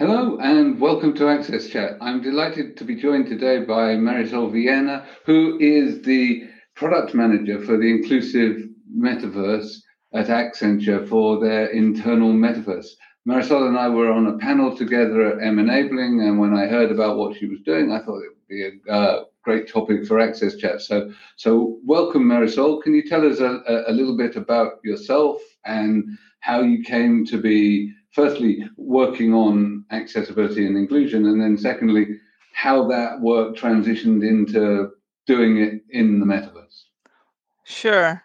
Hello and welcome to Access Chat. I'm delighted to be joined today by Marisol Villena, who is the product manager for the inclusive metaverse at Accenture for their internal metaverse. Marisol and I were on a panel together at M Enabling, and when I heard about what she was doing, I thought it would be a uh, great topic for Access Chat. So, so welcome, Marisol. Can you tell us a, a little bit about yourself and how you came to be firstly working on accessibility and inclusion, and then secondly, how that work transitioned into doing it in the metaverse. Sure.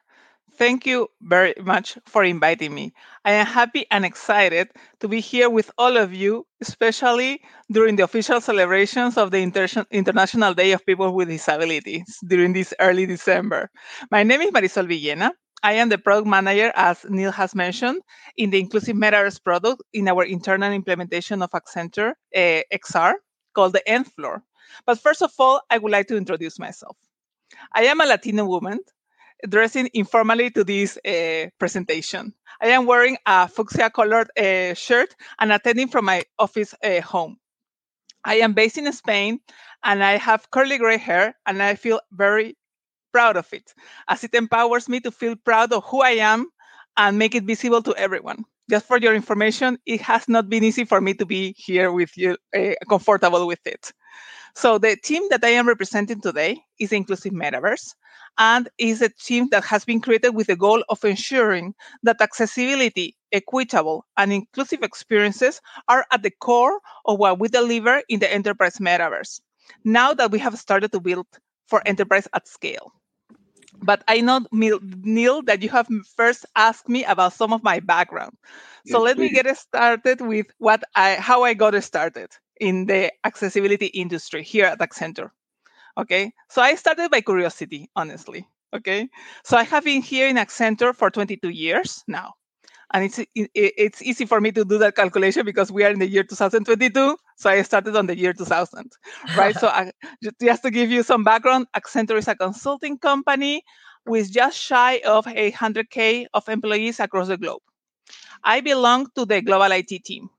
Thank you very much for inviting me. I am happy and excited to be here with all of you, especially during the official celebrations of the Inter- International Day of People with Disabilities during this early December. My name is Marisol Villena. I am the product manager, as Neil has mentioned, in the Inclusive Metaverse product in our internal implementation of Accenture uh, XR called the Nth Floor. But first of all, I would like to introduce myself. I am a Latino woman dressing informally to this uh, presentation. I am wearing a fuchsia colored uh, shirt and attending from my office uh, home. I am based in Spain and I have curly gray hair and I feel very proud of it, as it empowers me to feel proud of who I am and make it visible to everyone. Just for your information, it has not been easy for me to be here with you, uh, comfortable with it. So the team that I am representing today is Inclusive Metaverse, and is a team that has been created with the goal of ensuring that accessibility, equitable, and inclusive experiences are at the core of what we deliver in the enterprise metaverse. Now that we have started to build for enterprise at scale. But I know, Neil, that you have first asked me about some of my background. So yes, let please. me get started with what I, how I got started in the accessibility industry here at Accenture. Okay, so I started by curiosity, honestly. Okay, so I have been here in Accenture for 22 years now and it's it, it's easy for me to do that calculation because we are in the year 2022 so i started on the year 2000 right? So I, just to give you some background accenture is a consulting company with just shy of 800k of employees across the globe. I belong to the global it team.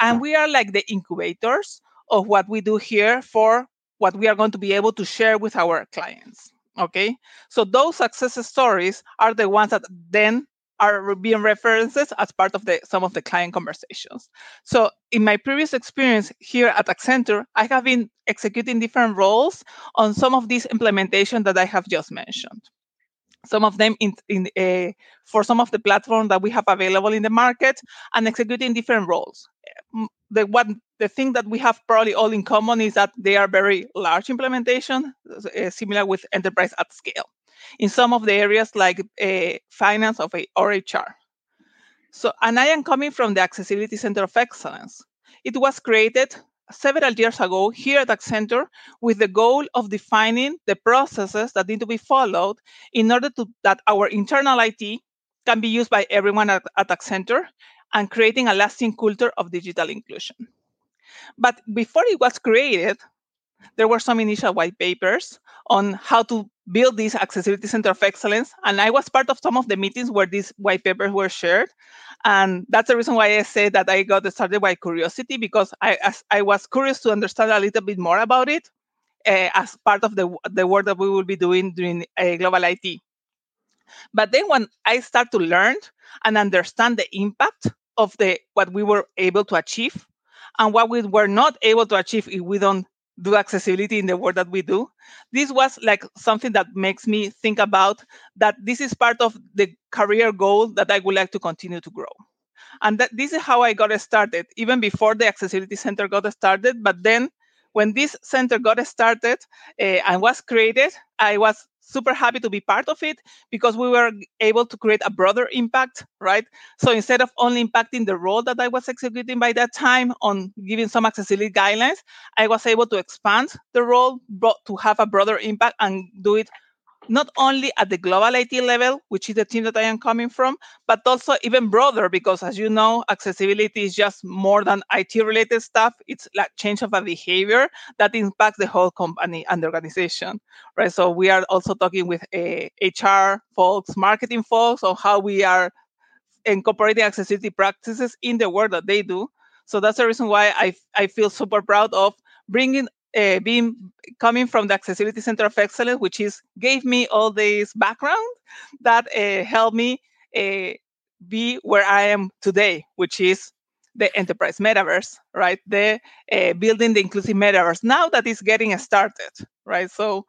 And we are like the incubators of what we do here for what we are going to be able to share with our clients okay? So those success stories are the ones that then are being references as part of the some of the client conversations. So in my previous experience here at Accenture, I have been executing different roles on some of these implementation that I have just mentioned. Some of them in, in uh, for some of the platforms that we have available in the market and executing different roles. The one the thing that we have probably all in common is that they are very large implementation, uh, similar with enterprise at scale in some of the areas like uh, finance of a, or HR. So, and I am coming from the Accessibility Center of Excellence. It was created several years ago here at Accenture with the goal of defining the processes that need to be followed in order to that our internal IT can be used by everyone at, at Accenture and creating a lasting culture of digital inclusion. But before it was created, there were some initial white papers on how to build this accessibility center of excellence and i was part of some of the meetings where these white papers were shared and that's the reason why i say that i got started by curiosity because i i was curious to understand a little bit more about it uh, as part of the the work that we will be doing during a global it but then when i start to learn and understand the impact of the what we were able to achieve and what we were not able to achieve if we don't do accessibility in the work that we do. This was like something that makes me think about that this is part of the career goal that I would like to continue to grow. And that this is how I got started, even before the Accessibility Center got started. But then when this center got started uh, and was created, I was super happy to be part of it because we were able to create a broader impact, right? So instead of only impacting the role that I was executing by that time on giving some accessibility guidelines, I was able to expand the role to have a broader impact and do it not only at the global IT level, which is the team that I am coming from, but also even broader, because as you know, accessibility is just more than IT related stuff. It's like change of a behavior that impacts the whole company and the organization, right? So we are also talking with a eh, HR folks, marketing folks on how we are incorporating accessibility practices in the work that they do So that's the reason why I, I feel super proud of bringing uh, being coming from the Accessibility Center of Excellence, which is gave me all this background that uh, helped me uh, be where I am today, which is the enterprise metaverse, right? The uh, building the inclusive metaverse. Now that is getting started, right? So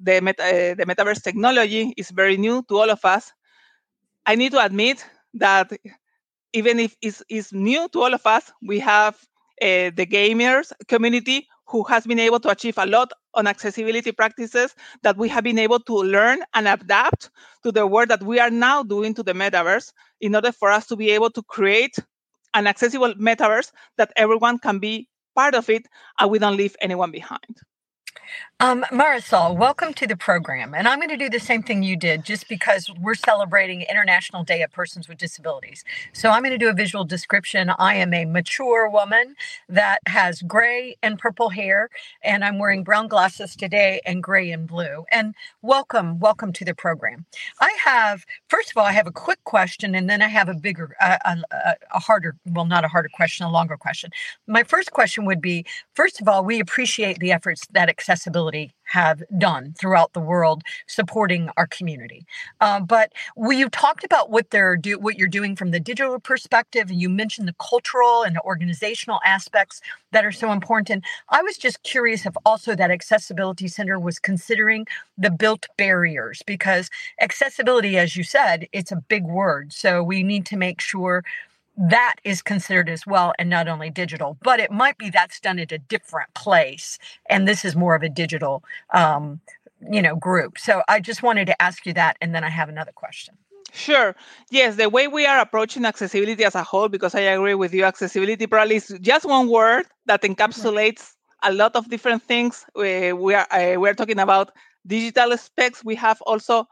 the meta, uh, the metaverse technology is very new to all of us. I need to admit that even if it's, it's new to all of us, we have uh, the gamers community who has been able to achieve a lot on accessibility practices that we have been able to learn and adapt to the work that we are now doing to the metaverse in order for us to be able to create an accessible metaverse that everyone can be part of it and we don't leave anyone behind. Um, Marisol, welcome to the program. And I'm going to do the same thing you did just because we're celebrating International Day of Persons with Disabilities. So I'm going to do a visual description. I am a mature woman that has gray and purple hair, and I'm wearing brown glasses today and gray and blue. And welcome, welcome to the program. I have, first of all, I have a quick question, and then I have a bigger, uh, a, a harder, well, not a harder question, a longer question. My first question would be first of all, we appreciate the efforts that accessibility have done throughout the world supporting our community. Uh, but we you talked about what they're do what you're doing from the digital perspective, and you mentioned the cultural and organizational aspects that are so important. And I was just curious if also that accessibility center was considering the built barriers because accessibility, as you said, it's a big word. So we need to make sure that is considered as well and not only digital but it might be that's done at a different place and this is more of a digital um, you know group so i just wanted to ask you that and then i have another question Sure. Yes, the way we are approaching accessibility as a whole, because I agree with you, accessibility probably is just one word that encapsulates a lot of different things. We, we are uh, we are talking about digital aspects. We have also,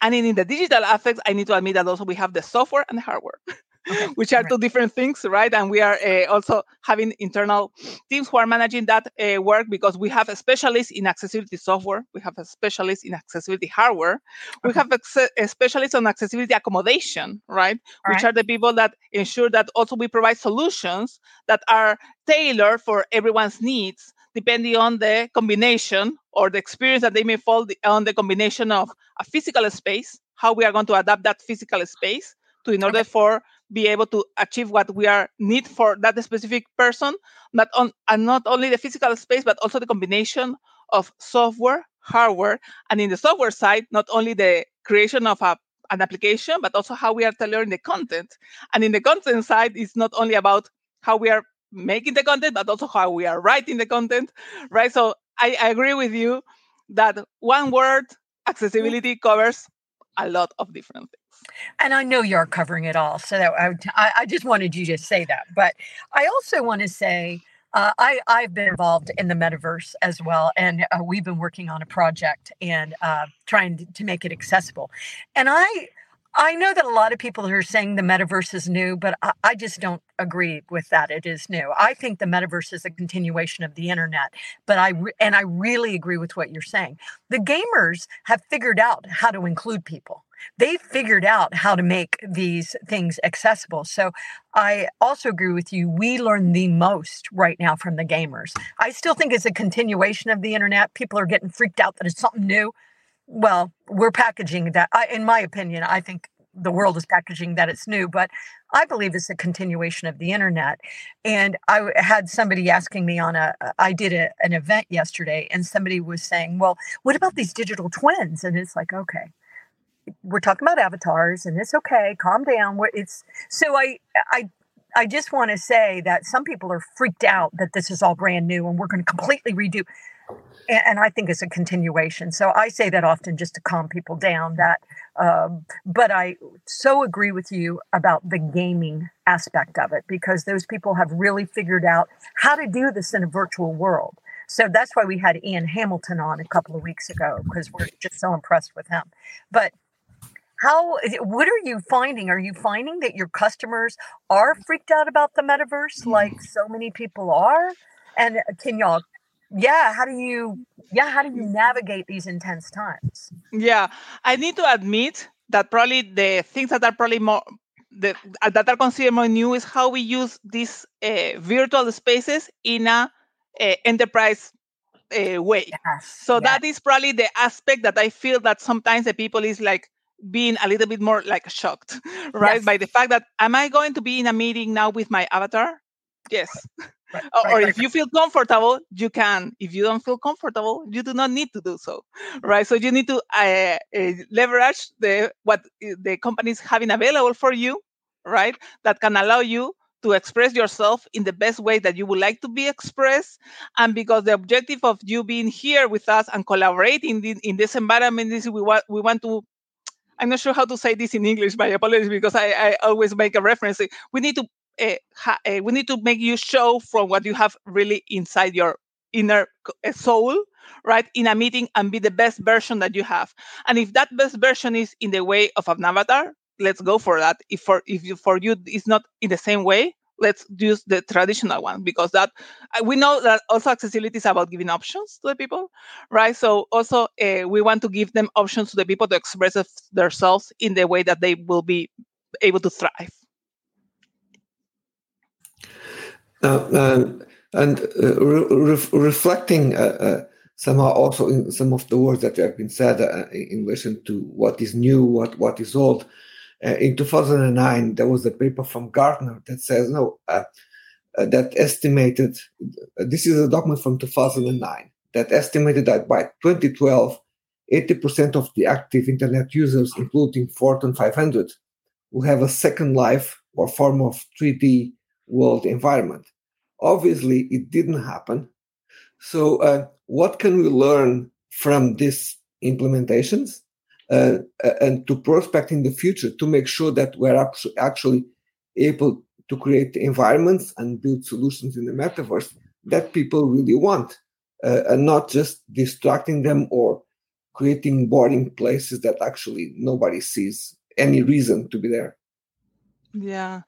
and in the digital aspects, I need to admit that also we have the software and the hardware. which are right. two different things, right? And we are uh, also having internal teams who are managing that uh, work because we have a specialist in accessibility software, we have a specialist in accessibility hardware, okay. we have a, a specialist on accessibility accommodation, right? All which right. are the people that ensure that also we provide solutions that are tailored for everyone's needs depending on the combination or the experience that they may fall on the combination of a physical space, how we are going to adapt that physical space to in order okay. for be able to achieve what we are need for that specific person not on and not only the physical space but also the combination of software hardware and in the software side not only the creation of a, an application but also how we are tailoring the content. And in the content side it's not only about how we are making the content but also how we are writing the content right? So i, I agree with you that one word accessibility covers a lot of different things and I know you're covering it all. So that I, I just wanted you to say that. But I also want to say, uh, I, I've been involved in the metaverse as well, and uh, we've been working on a project and uh, trying to, to make it accessible. And I, I know that a lot of people are saying the metaverse is new, but I, I, just don't agree with that. It is new. I think the metaverse is a continuation of the internet, but I re- and I really agree with what you're saying. The gamers have figured out how to include people they figured out how to make these things accessible. So I also agree with you. We learn the most right now from the gamers. I still think it's a continuation of the internet. People are getting freaked out that it's something new. Well, we're packaging that. I, in my opinion, I think the world is packaging that it's new, but I believe it's a continuation of the internet. And I had somebody asking me on a, I did a, an event yesterday, and somebody was saying, Well, what about these digital twins? And it's like, okay, we're talking about avatars and it's okay calm down it's so i i i just want to say that some people are freaked out that this is all brand new and we're going to completely redo and, and, i think it's a continuation so i say that often just to calm people down that um, but i so agree with you about the gaming aspect of it because those people have really figured out how to do this in a virtual world so that's why we had Ian Hamilton on a couple of weeks ago because we're just so impressed with him. But how what are you finding are you finding that your customers are freaked out about the metaverse like so many people are and uh, can y'all yeah how do you yeah how do you navigate these intense times yeah i need to admit that probably the things that are probably more the, that are considered more new is how we use these uh, virtual spaces in a, a enterprise uh, way. Yes, so yes. that is probably the aspect that I feel that sometimes the people is like being a little bit more like shocked, right? Yes. By the fact that am I going to be in a meeting now with my avatar? Yes. Right, or, right, or right, if you feel comfortable, you can. If you don't feel comfortable, you do not need to do so, right? So you need to uh, uh, leverage the what the company is having available for you, right? That can allow you to express yourself in the best way that you would like to be expressed. And because the objective of you being here with us and collaborating in, in this environment is we want we want to. I'm not sure how to say this in English. My apologies because I, I always make a reference. We need to uh, ha, uh, we need to make you show from what you have really inside your inner soul right in a meeting and be the best version that you have and if that best version is in the way of an avatar let's go for that. If for if you, for you it's not in the same way, let's use the traditional one because that uh, we know that also accessibility is about giving options to the people, right? So also uh, we want to give them options to the people to express themselves in the way that they will be able to thrive. Uh, and uh, re- reflecting uh, uh, somehow also in some of the words that have been said in relation to what is new, what what is old. Uh, in 2009, there was a paper from Gartner that says, no, uh, uh, that estimated, uh, this is a document from 2009, that estimated that by 2012, 80% of the active internet users, including Fortune 500, will have a second life or form of 3D world environment. Obviously, it didn't happen. So, uh, what can we learn from these implementations? Uh, and to prospect in the future to make sure that we're actually able to create environments and build solutions in the metaverse that people really want uh, and not just distracting them or creating boring places that actually nobody sees any reason to be there. Yeah.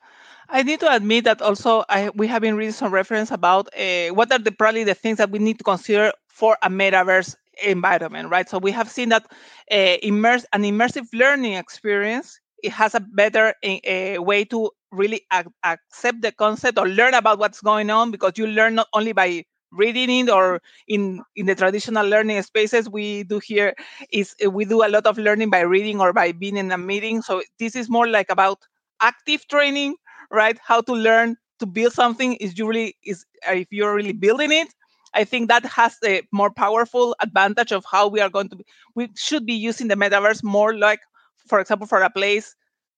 I need to admit that also I, we have been reading some reference about uh, what are the probably the things that we need to consider for a metaverse environment, right? So we have seen that uh, immerse an immersive learning experience it has a better uh, way to really ac- accept the concept or learn about what's going on because you learn not only by reading it or in in the traditional learning spaces we do here is we do a lot of learning by reading or by being in a meeting so this is more like about active training right how to learn to build something is usually is if you're really building it I think that has a more powerful advantage of how we are going to be. We should be using the metaverse more like, for example, for a place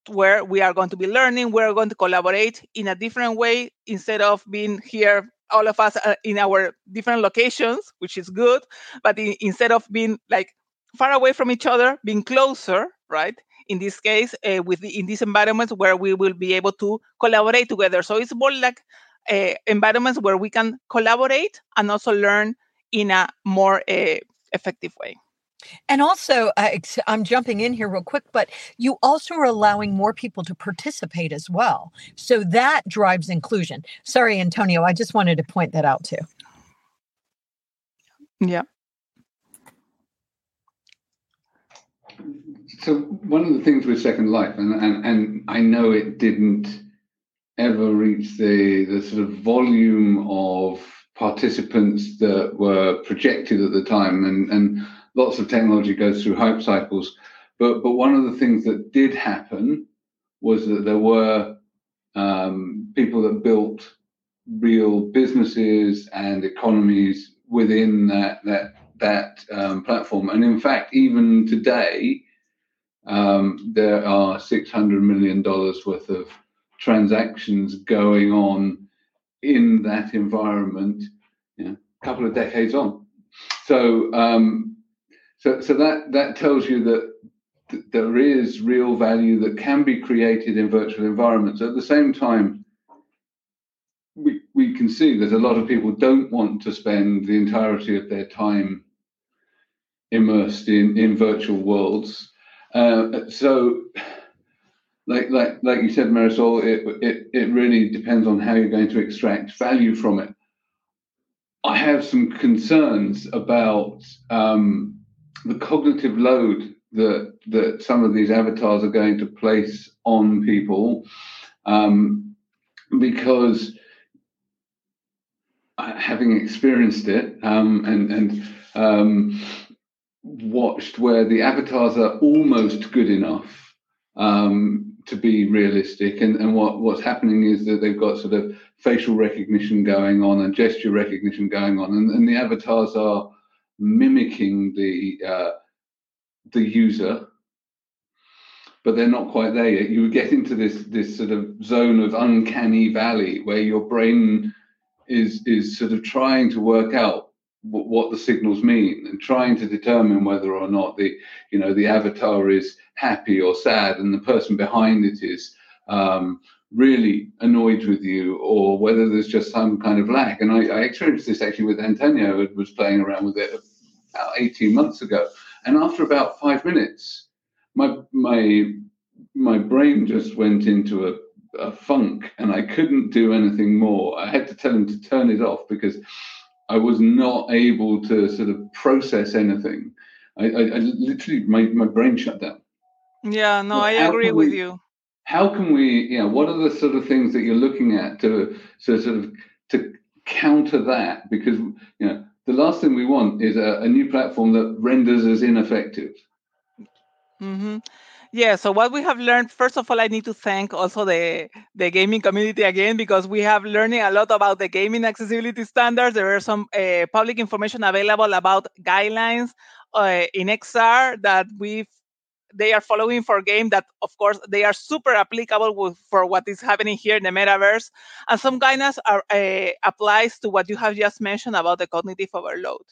where we are going to be learning, we're going to collaborate in a different way instead of being here, all of us uh, in our different locations, which is good. But in, instead of being like far away from each other, being closer, right? In this case, uh, with the, in these environments where we will be able to collaborate together. So it's more like uh, environments where we can collaborate and also learn in a more uh, effective way. And also, uh, I'm jumping in here real quick, but you also are allowing more people to participate as well. So that drives inclusion. Sorry, Antonio, I just wanted to point that out too. Yeah. So one of the things with Second Life, and, and, and I know it didn't ever reach the the sort of volume of participants that were projected at the time. And and lots of technology goes through hype cycles. But but one of the things that did happen was that there were um, people that built real businesses and economies within that that that um, platform. And in fact even today um, there are 600 million dollars worth of transactions going on in that environment you know, a couple of decades on. So, um, so, so that that tells you that th- there is real value that can be created in virtual environments. At the same time, we we can see that a lot of people don't want to spend the entirety of their time immersed in in virtual worlds. Uh, so like like like you said, Marisol, it, it it really depends on how you're going to extract value from it. I have some concerns about um, the cognitive load that that some of these avatars are going to place on people um, because having experienced it um, and and um, watched where the avatars are almost good enough um, to be realistic, and, and what what's happening is that they've got sort of facial recognition going on and gesture recognition going on, and, and the avatars are mimicking the uh, the user but they're not quite there yet. You get into this this sort of zone of uncanny valley where your brain is is sort of trying to work out what, the signals mean and trying to determine whether or not the you know the avatar is happy or sad and the person behind it is um, really annoyed with you or whether there's just some kind of lack. And I, I experienced this actually with Antonio, who was playing around with it about 18 months ago. And after about five minutes, my my my brain just went into a a funk and I couldn't do anything more. I had to tell him to turn it off because I was not able to sort of process anything. I, I, I literally, my, my brain shut down. Yeah, no, I agree with you. How can we, you know, what are the sort of things that you're looking at to, to sort of to counter that? Because, you know, the last thing we want is a, a new platform that renders us ineffective. Mm-hmm. Yeah, so what we have learned, first of all, I need to thank also the, the gaming community again, because we have learning a lot about the gaming accessibility standards. There are some uh, public information available about guidelines uh, in XR that we they are following for game that of course they are super applicable with, for what is happening here in the metaverse and some guidance are uh, applies to what you have just mentioned about the cognitive overload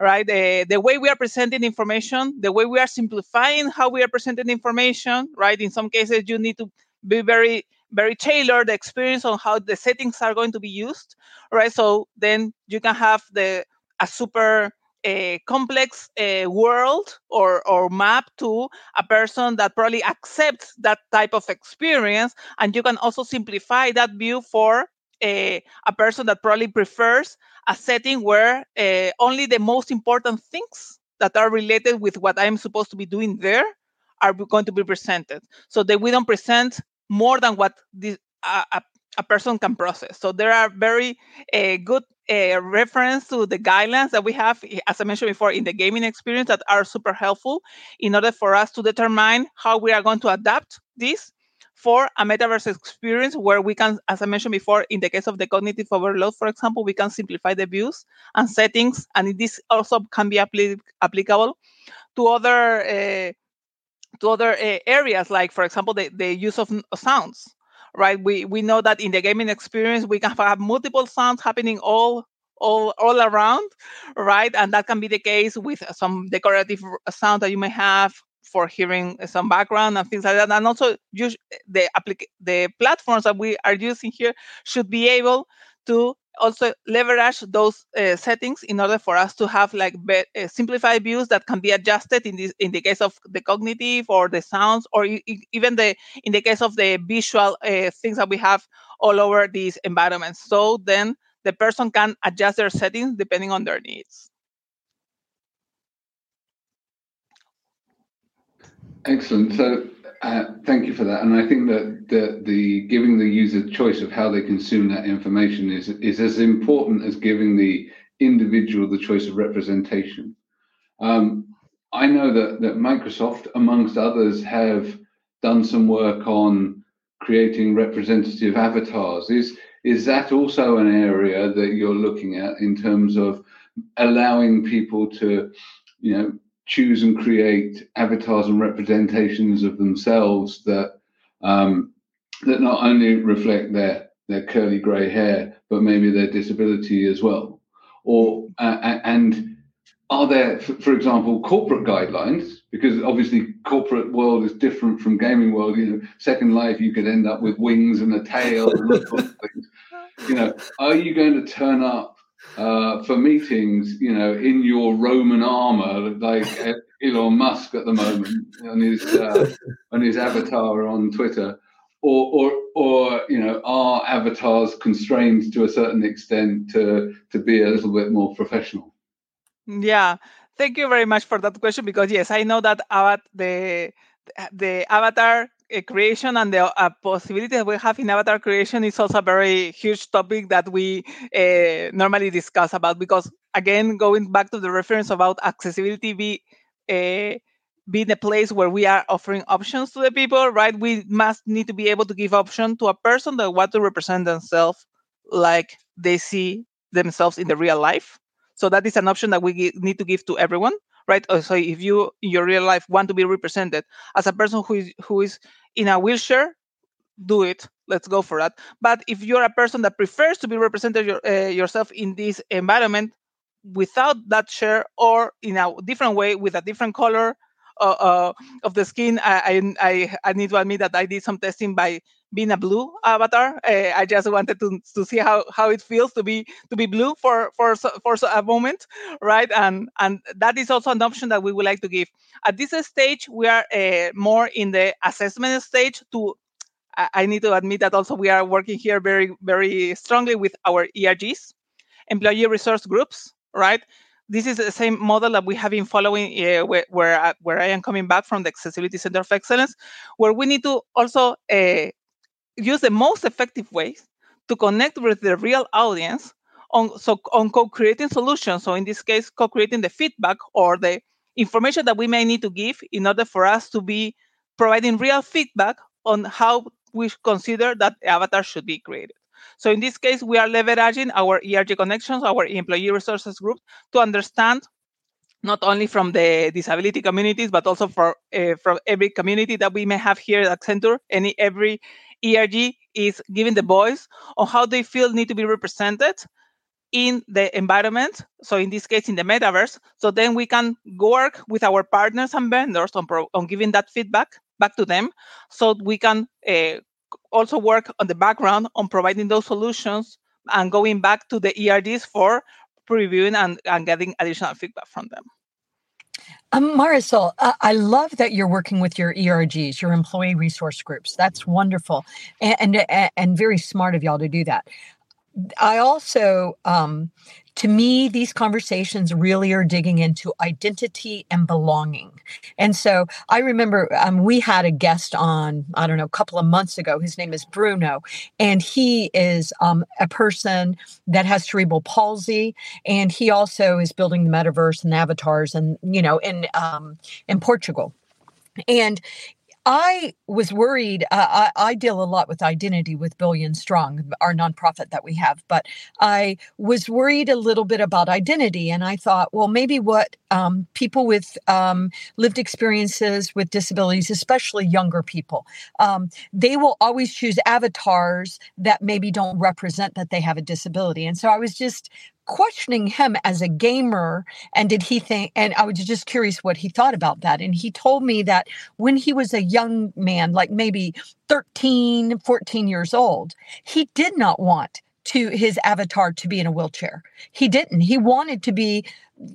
right? The, the way we are presenting information, the way we are simplifying how we are presenting information, right? In some cases, you need to be very, very tailored the experience on how the settings are going to be used, right? So then you can have the a super a complex uh, world or, or map to a person that probably accepts that type of experience and you can also simplify that view for a, a person that probably prefers a setting where uh, only the most important things that are related with what I'm supposed to be doing there are going to be presented. So that we don't present more than what this, uh, a, a person can process. So there are very uh, good uh, reference to the guidelines that we have, as I mentioned before, in the gaming experience that are super helpful in order for us to determine how we are going to adapt this for a metaverse experience where we can, as I mentioned before, in the case of the cognitive overload, for example, we can simplify the views and settings, and this also can be appli- applicable to other uh, to other uh, areas, like for example, the, the use of sounds. Right, we we know that in the gaming experience we can have multiple sounds happening all all all around, right, and that can be the case with some decorative sound that you may have for hearing some background and things like that. And also, use the applic- the platforms that we are using here should be able to also leverage those uh, settings in order for us to have like be- uh, simplified views that can be adjusted in this in the case of the cognitive or the sounds or e- even the in the case of the visual uh, things that we have all over these environments so then the person can adjust their settings depending on their needs Excellent. So uh, thank you for that. And I think that the, the giving the user choice of how they consume that information is is as important as giving the individual the choice of representation. Um, I know that that Microsoft, amongst others, have done some work on creating representative avatars. Is is that also an area that you're looking at in terms of allowing people to, you know, choose and create avatars and representations of themselves that um, that not only reflect their their curly grey hair, but maybe their disability as well. Or uh, and are there, for example, corporate guidelines? Because obviously, corporate world is different from gaming world. You know, Second Life, you could end up with wings and a tail and all things. You know, are you going to turn up uh, for meetings, you know, in your Roman armor, like Elon Musk at the moment on his uh, his avatar on Twitter, or or or you know, are avatars constrained to a certain extent to to be a little bit more professional? Yeah. thank you very much for that question because yes, I know that about the the avatar creation and the uh, possibility that we have in avatar creation is also a very huge topic that we uh, normally discuss about because again going back to the reference about accessibility be uh, being a place where we are offering options to the people right? We must need to be able to give option to a person that want to represent themselves like they see themselves in the real life. So that is an option that we need to give to everyone right? Uh, so if you in your real life want to be represented as a person who is who is in a wheelchair, do it. Let's go for that. But if you're a person that prefers to be represented your, uh, yourself in this environment without that chair or in a different way with a different color uh, uh, of the skin, I, I I need to admit that I did some testing by being a blue avatar. Uh, I just wanted to, to see how, how it feels to be to be blue for for for a moment, right? And and that is also an option that we would like to give. At this stage, we are uh, more in the assessment stage. To I, I need to admit that also we are working here very very strongly with our ERGs, employee resource groups, right? this is the same model that we have been following uh, where where, uh, where, I am coming back from the Accessibility Center of Excellence, where we need to also uh, use the most effective ways to connect with the real audience on so on co-creating solutions. So in this case, co-creating the feedback or the information that we may need to give in order for us to be providing real feedback on how we consider that avatar should be created. So in this case, we are leveraging our ERG connections, our employee resources group, to understand not only from the disability communities, but also for uh, from every community that we may have here at Accenture, any every ERG is giving the voice on how they feel need to be represented in the environment. So in this case, in the metaverse. So then we can work with our partners and vendors on, on giving that feedback back to them, so we can uh, also work on the background on providing those solutions and going back to the ERGs for previewing and, and getting additional feedback from them. Um, Marisol, uh, I love that you're working with your ERGs, your employee resource groups. That's wonderful and, and, and very smart of y'all to do that. I also, um, to me, these conversations really are digging into identity and belonging. And so I remember um, we had a guest on, I don't know, a couple of months ago. His name is Bruno, and he is um, a person that has cerebral palsy, and he also is building the metaverse and avatars, and you know, in um, in Portugal. And I was worried. Uh, I, I, deal a lot with identity with Billion Strong, our nonprofit that we have, but I was worried a little bit about identity. And I thought, well, maybe what um, people with um, lived experiences with disabilities, especially younger people, um, they will always choose avatars that maybe don't represent that they have a disability. And so I was just questioning him as a gamer and did he think and i was just curious what he thought about that. And he told me that when he was a young man like maybe 13 14 years old he did not want to his avatar to be in a wheelchair. He didn't. He wanted to be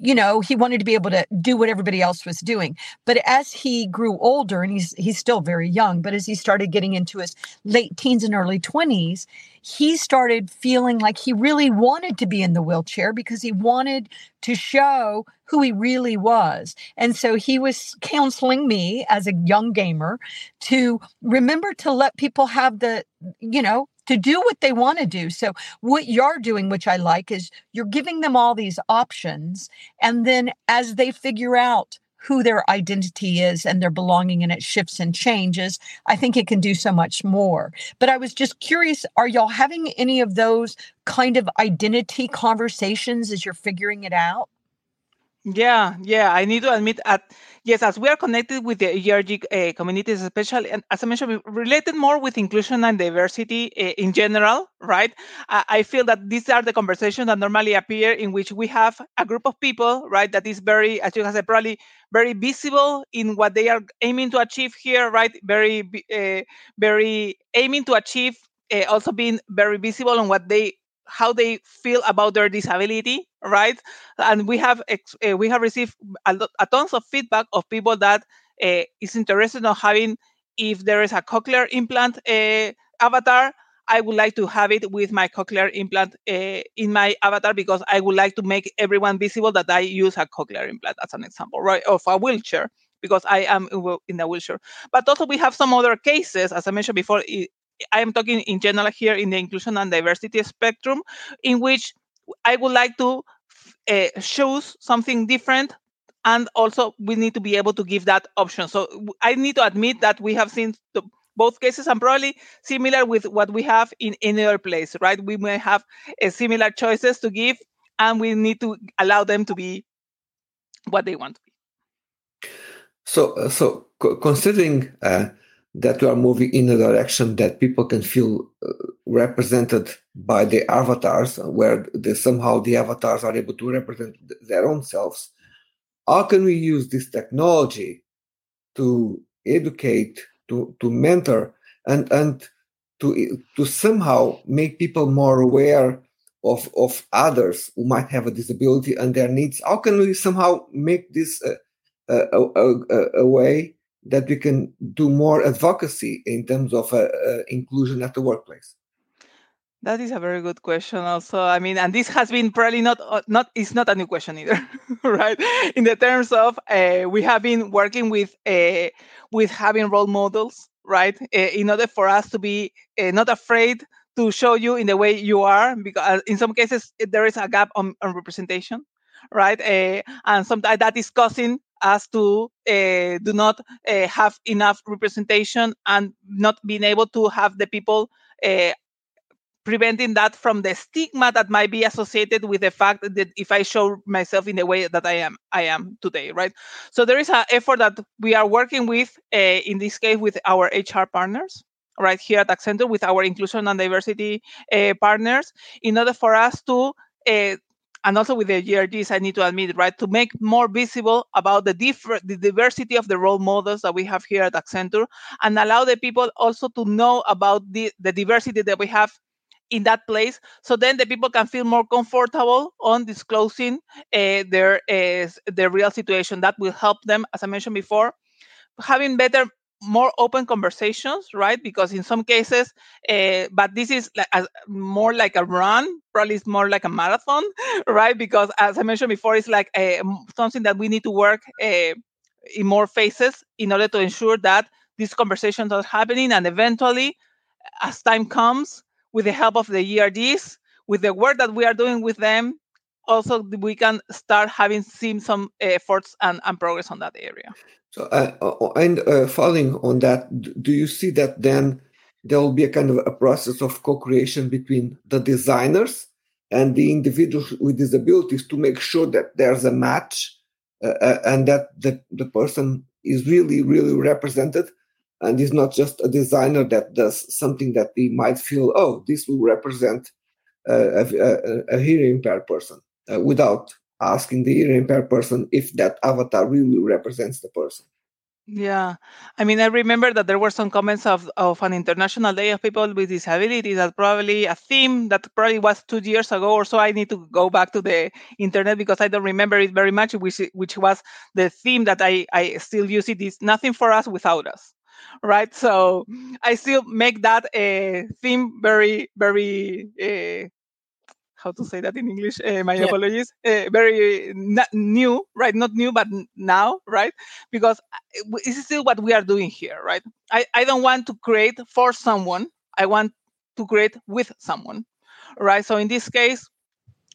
you know he wanted to be able to do what everybody else was doing. But as he grew older and he's he's still very young but as he started getting into his late teens and early 20s he started feeling like he really wanted to be in the wheelchair because he wanted to show who he really was. And so he was counseling me as a young gamer to remember to let people have the you know to do what they want to do. So, what you're doing, which I like, is you're giving them all these options. And then as they figure out who their identity is and their belonging and it shifts and changes, I think it can do so much more. But I was just curious are y'all having any of those kind of identity conversations as you're figuring it out? Yeah, yeah. I need to admit, at yes, as we are connected with the ERG uh, communities, especially, and as I mentioned, related more with inclusion and diversity uh, in general, right? I, I feel that these are the conversations that normally appear in which we have a group of people, right, that is very, as you have said, probably very visible in what they are aiming to achieve here, right? Very, uh, very aiming to achieve, also being very visible on what they how they feel about their disability right and we have uh, we have received a, a, tons of feedback of people that uh, is interested in having if there is a cochlear implant uh, avatar I would like to have it with my cochlear implant in my avatar because I would like to make everyone visible that I use a cochlear implant as an example, right? Of a wheelchair because I am in a wheelchair. But also we have some other cases, as I mentioned before. I am talking in general here in the inclusion and diversity spectrum, in which I would like to uh, choose something different and also we need to be able to give that option. So i need to admit that we have seen the, both cases and probably similar with what we have in any other place right? We may have a similar choices to give and we need to allow them to be what they want to be. So uh, so considering uh, that we are moving in a direction that people can feel uh, represented by the avatars where somehow the avatars are able to represent their own selves. How can we use this technology to educate to to mentor and and to to somehow make people more aware of of others who might have a disability and their needs? How can we somehow make this a, a, a, a way that we can do more advocacy in terms of uh, uh, inclusion at the workplace that is a very good question. Also, I mean, and this has been probably not uh, not it's not a new question either, right? In the terms of uh, we have been working with uh, with having role models, right? Uh, in order for us to be not afraid to show you in the way you are, because in some cases there is a gap on, on representation, right? and sometimes that is causing us to do not have enough representation and not being able to have the people preventing that from the stigma that might be associated with the fact that if I show myself in the way that I am, I am today, right? So there is an effort that we are working with, uh, in this case, with our HR partners, right here at Accenture, with our inclusion and diversity uh, partners, in order for us to uh, and also with the ERGs, I need to admit, right, to make more visible about the different, the diversity of the role models that we have here at Accenture, and allow the people also to know about the, the diversity that we have in that place. So then the people can feel more comfortable on disclosing uh, their uh, their real situation. That will help them as i mentioned before having better more open conversations right because in some cases uh, but this is like a, more like a run probably it's more like a marathon right because as i mentioned before it's like eh, a, something that we need to work eh, in more phases in order to ensure that these conversations are happening and eventually as time comes with the help of the ERGs, with the work that we are doing with them, also we can start having seen some efforts and, and progress on that area. So, uh, uh and uh, following on that, do you see that then there will be a kind of a process of co-creation between the designers and the individuals with disabilities to make sure that there's a match uh, uh and that the, the person is really, really represented and is not just a designer that does something that they might feel, oh, this will represent uh, a, a, a, hearing impaired person, without asking the hearing impaired person if that avatar really represents the person. Yeah, I mean, I remember that there were some comments of, of an International Day of People with Disabilities that probably a theme that probably was two years ago or so. I need to go back to the internet because I don't remember it very much, which which was the theme that I I still use it is nothing for us without us right? So I still make that a theme very, very. Uh, how to say that in English? Uh, my yeah. apologies. Uh, very new, right? Not new, but now, right? Because this is still what we are doing here, right? I, I don't want to create for someone. I want to create with someone, right? So in this case,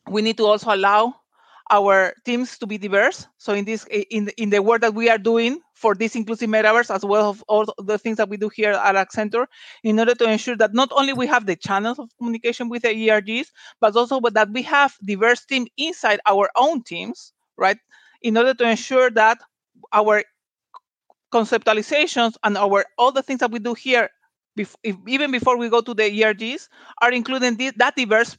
we need to also allow our teams to be diverse. So in this in in the work that we are doing for this inclusive metaverse, as well as all the things that we do here at Accenture, in order to ensure that not only we have the channels of communication with the ERGs, but also that we have diverse team inside our own teams, right? In order to ensure that our conceptualizations and our all the things that we do here, bef- if, even before we go to the ERGs, are including the, that diverse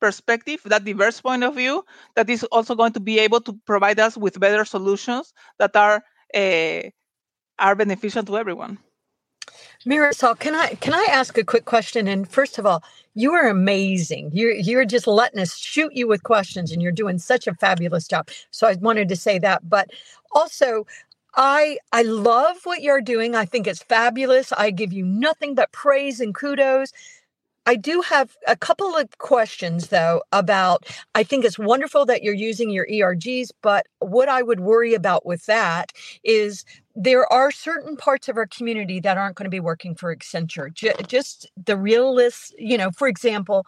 perspective, that diverse point of view, that is also going to be able to provide us with better solutions that are uh, are beneficial to everyone. Marisol, can I can I ask a quick question? And first of all, you are amazing. You're you're just letting us shoot you with questions, and you're doing such a fabulous job. So I wanted to say that, but also. I I love what you're doing. I think it's fabulous. I give you nothing but praise and kudos I do have a couple of questions though about I think it's wonderful that you're using your ERGs, but what I would worry about with that is there are certain parts of our community that aren't going to be working for Accenture. J- just the realists, you know, for example,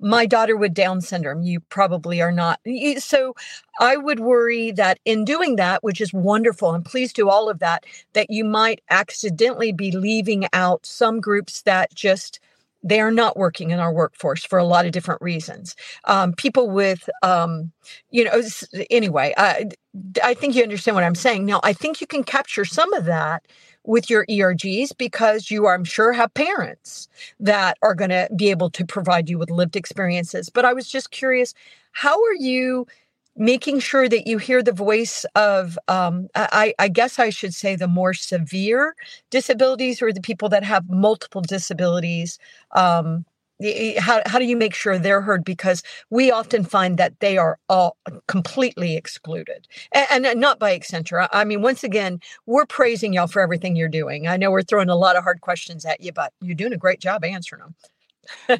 my daughter with Down syndrome, you probably are not. So I would worry that in doing that, which is wonderful, and please do all of that, that you might accidentally be leaving out some groups that just they are not working in our workforce for a lot of different reasons. Um, people with, um, you know, anyway, I, I think you understand what I'm saying. Now, I think you can capture some of that with your ERGs because you, I'm sure, have parents that are going to be able to provide you with lived experiences. But I was just curious, how are you? Making sure that you hear the voice of um, I, I, guess i should say the more severe disabilities or the people that have multiple disabilities um, how, how do you make sure they're heard? Because we often find that they are all completely excluded and, and not by accenture. I mean once again we're praising y'all for everything you're doing. I know we're throwing a lot of hard questions at you but you're doing a great job answering them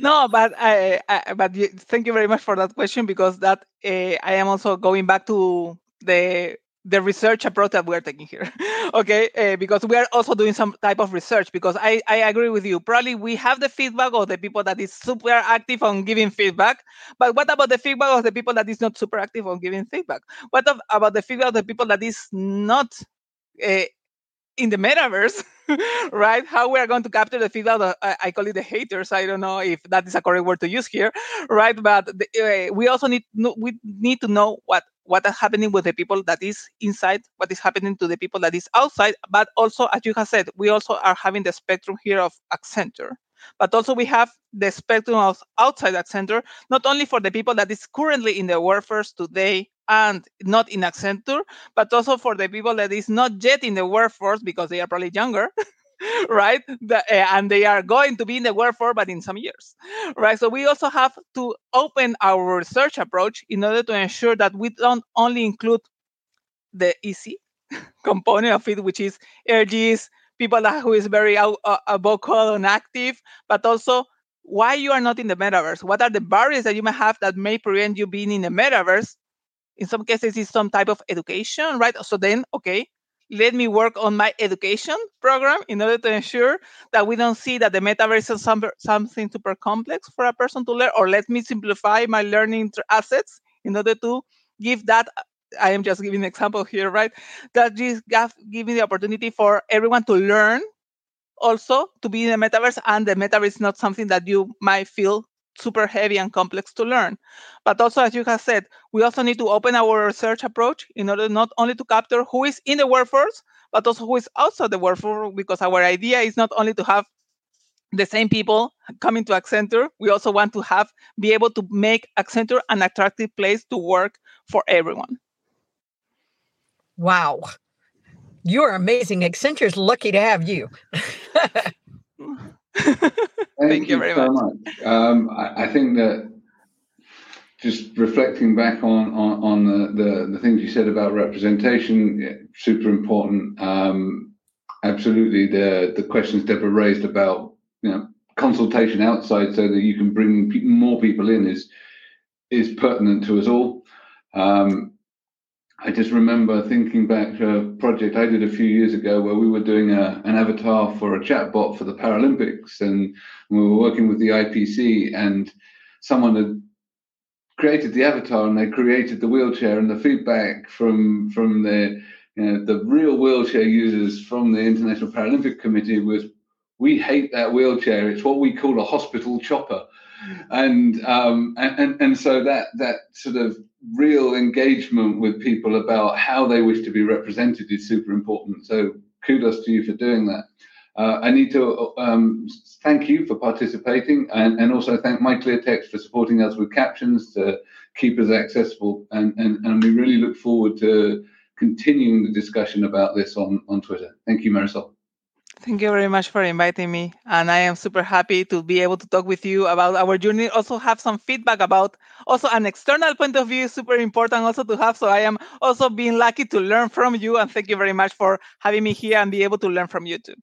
no, but I, I, but thank you very much for that question because that uh, I am also going back to the the research approach that we're taking here okay? Uh, because we are also doing some type of research because I, I agree with you. Probably we have the feedback of the people that is super active on giving feedback but what about the feedback of the people that is not super active on giving feedback? What of, about the feedback of the people that is not uh, in the metaverse, right? How we are going to capture the feedback? Of, I, call it the haters. I don't know if that is a correct word to use here, right? But the, uh, we also need we need to know what what is happening with the people that is inside, what is happening to the people that is outside. But also, as you have said, we also are having the spectrum here of Accenture. But also we have the spectrum of outside Accenture, not only for the people that is currently in the workforce today and not in Accenture, but also for the people that is not yet in the workforce because they are probably younger. right? The, uh, and they are going to be in the workforce but in some years right? So we also have to open our research approach in order to ensure that we don't only include the easy component of it which is ERGs people that who is very out, uh, vocal and active but also why you are not in the metaverse. What are the barriers that you may have that may prevent you being in the metaverse in some cases it's some type of education right? So then okay let me work on my education program in order to ensure that we don't see that the metaverse is some, something super complex for a person to learn or let me simplify my learning assets in order to give that i am just giving an example here right? That just give me the opportunity for everyone to learn also to be in the metaverse and the metaverse is not something that you might feel super heavy and complex to learn. But also, as you have said, we also need to open our research approach in order not only to capture who is in the workforce, but also who is outside the workforce, because our idea is not only to have the same people coming to Accenture, we also want to have be able to make Accenture an attractive place to work for everyone. Wow. You're amazing. Accenture's lucky to have you. Thank, Thank, you, very so much. much. Um, I, I, think that just reflecting back on on, on the, the, the things you said about representation, yeah, super important. Um, absolutely, the the questions Deborah raised about you know consultation outside so that you can bring more people in is is pertinent to us all. Um, I just remember thinking back to a project I did a few years ago where we were doing a, an avatar for a chatbot for the Paralympics, and we were working with the IPC, and someone had created the avatar and they created the wheelchair, and the feedback from from the you know, the real wheelchair users from the International Paralympic Committee was, "We hate that wheelchair. It's what we call a hospital chopper." and um, and and so that that sort of real engagement with people about how they wish to be represented is super important. So kudos to you for doing that. Uh, I need to um, thank you for participating and, and also thank MyClearText for supporting us with captions to keep us accessible. And, and, and we really look forward to continuing the discussion about this on, on Twitter. Thank you, Marisol. Thank you very much for inviting me. And I am super happy to be able to talk with you about our journey. Also, have some feedback about also an external point of view is super important also to have. So I am also being lucky to learn from you. And thank you very much for having me here and be able to learn from you too.